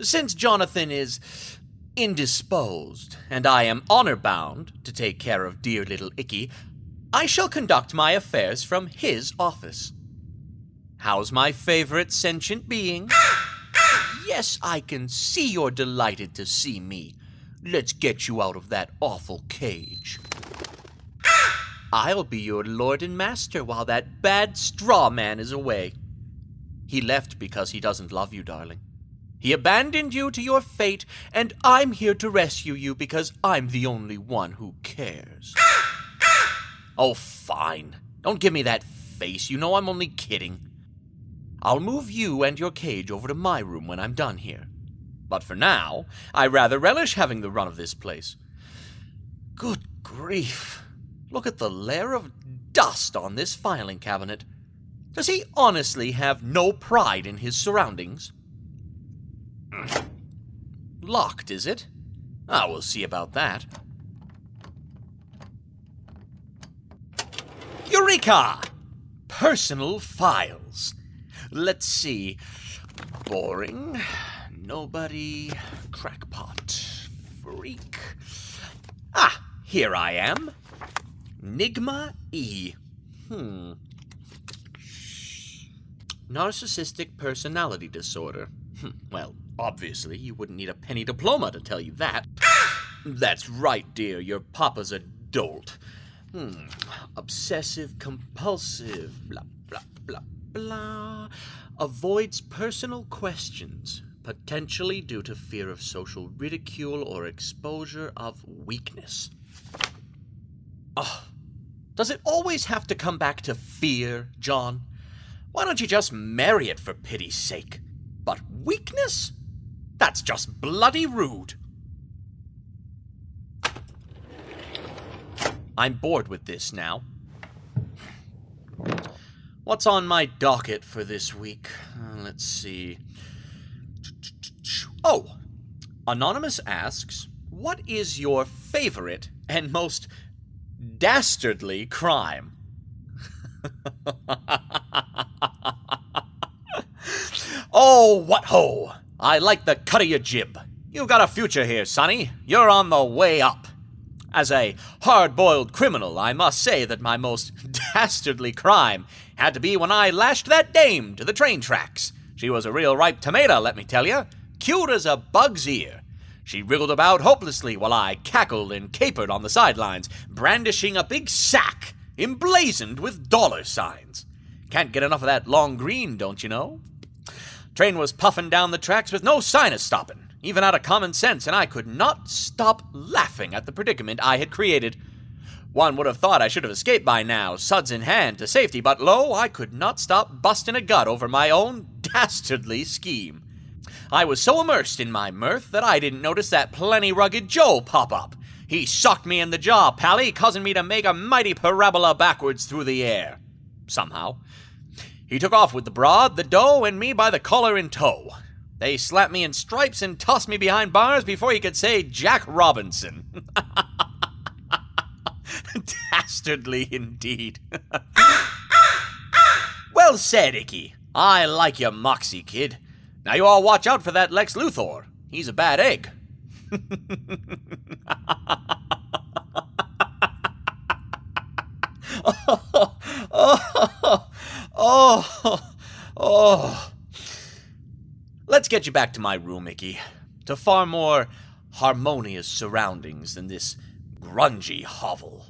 Since Jonathan is indisposed, and I am honor bound to take care of dear little Icky, I shall conduct my affairs from his office. How's my favorite sentient being? yes, I can see you're delighted to see me. Let's get you out of that awful cage. I'll be your lord and master while that bad straw man is away. He left because he doesn't love you, darling. He abandoned you to your fate, and I'm here to rescue you because I'm the only one who cares. oh, fine. Don't give me that face. You know I'm only kidding. I'll move you and your cage over to my room when I'm done here. But for now, I rather relish having the run of this place. Good grief. Look at the layer of dust on this filing cabinet. Does he honestly have no pride in his surroundings? Locked, is it? Ah, we'll see about that. Eureka! Personal files. Let's see. Boring. Nobody. Crackpot. Freak. Ah, here I am. Nygma E. Hmm. Narcissistic personality disorder. Hmm, well, obviously, you wouldn't need a penny diploma to tell you that. That's right, dear. Your papa's a dolt. Hmm. Obsessive compulsive. Blah, blah, blah, blah. Avoids personal questions, potentially due to fear of social ridicule or exposure of weakness. Oh, does it always have to come back to fear, John? Why don't you just marry it for pity's sake? But weakness? That's just bloody rude. I'm bored with this now. What's on my docket for this week? Uh, let's see. Oh, Anonymous asks, What is your favorite and most dastardly crime? oh, what ho! I like the cut of your jib. You've got a future here, Sonny. You're on the way up. As a hard boiled criminal, I must say that my most dastardly crime had to be when I lashed that dame to the train tracks. She was a real ripe tomato, let me tell you. Cute as a bug's ear. She wriggled about hopelessly while I cackled and capered on the sidelines, brandishing a big sack emblazoned with dollar signs. Can't get enough of that long green, don't you know? Train was puffing down the tracks with no sign of stopping, even out of common sense, and I could not stop laughing at the predicament I had created. One would have thought I should have escaped by now, suds in hand, to safety, but lo, I could not stop busting a gut over my own dastardly scheme. I was so immersed in my mirth that I didn't notice that plenty rugged Joe pop up. He socked me in the jaw, pally, causing me to make a mighty parabola backwards through the air. Somehow. He took off with the broad, the dough, and me by the collar in tow. They slapped me in stripes and tossed me behind bars before he could say Jack Robinson. Dastardly indeed. well said, Icky. I like your moxie, kid. Now you all watch out for that Lex Luthor. He's a bad egg. oh, oh, oh. Let's get you back to my room, Icky, to far more harmonious surroundings than this grungy hovel.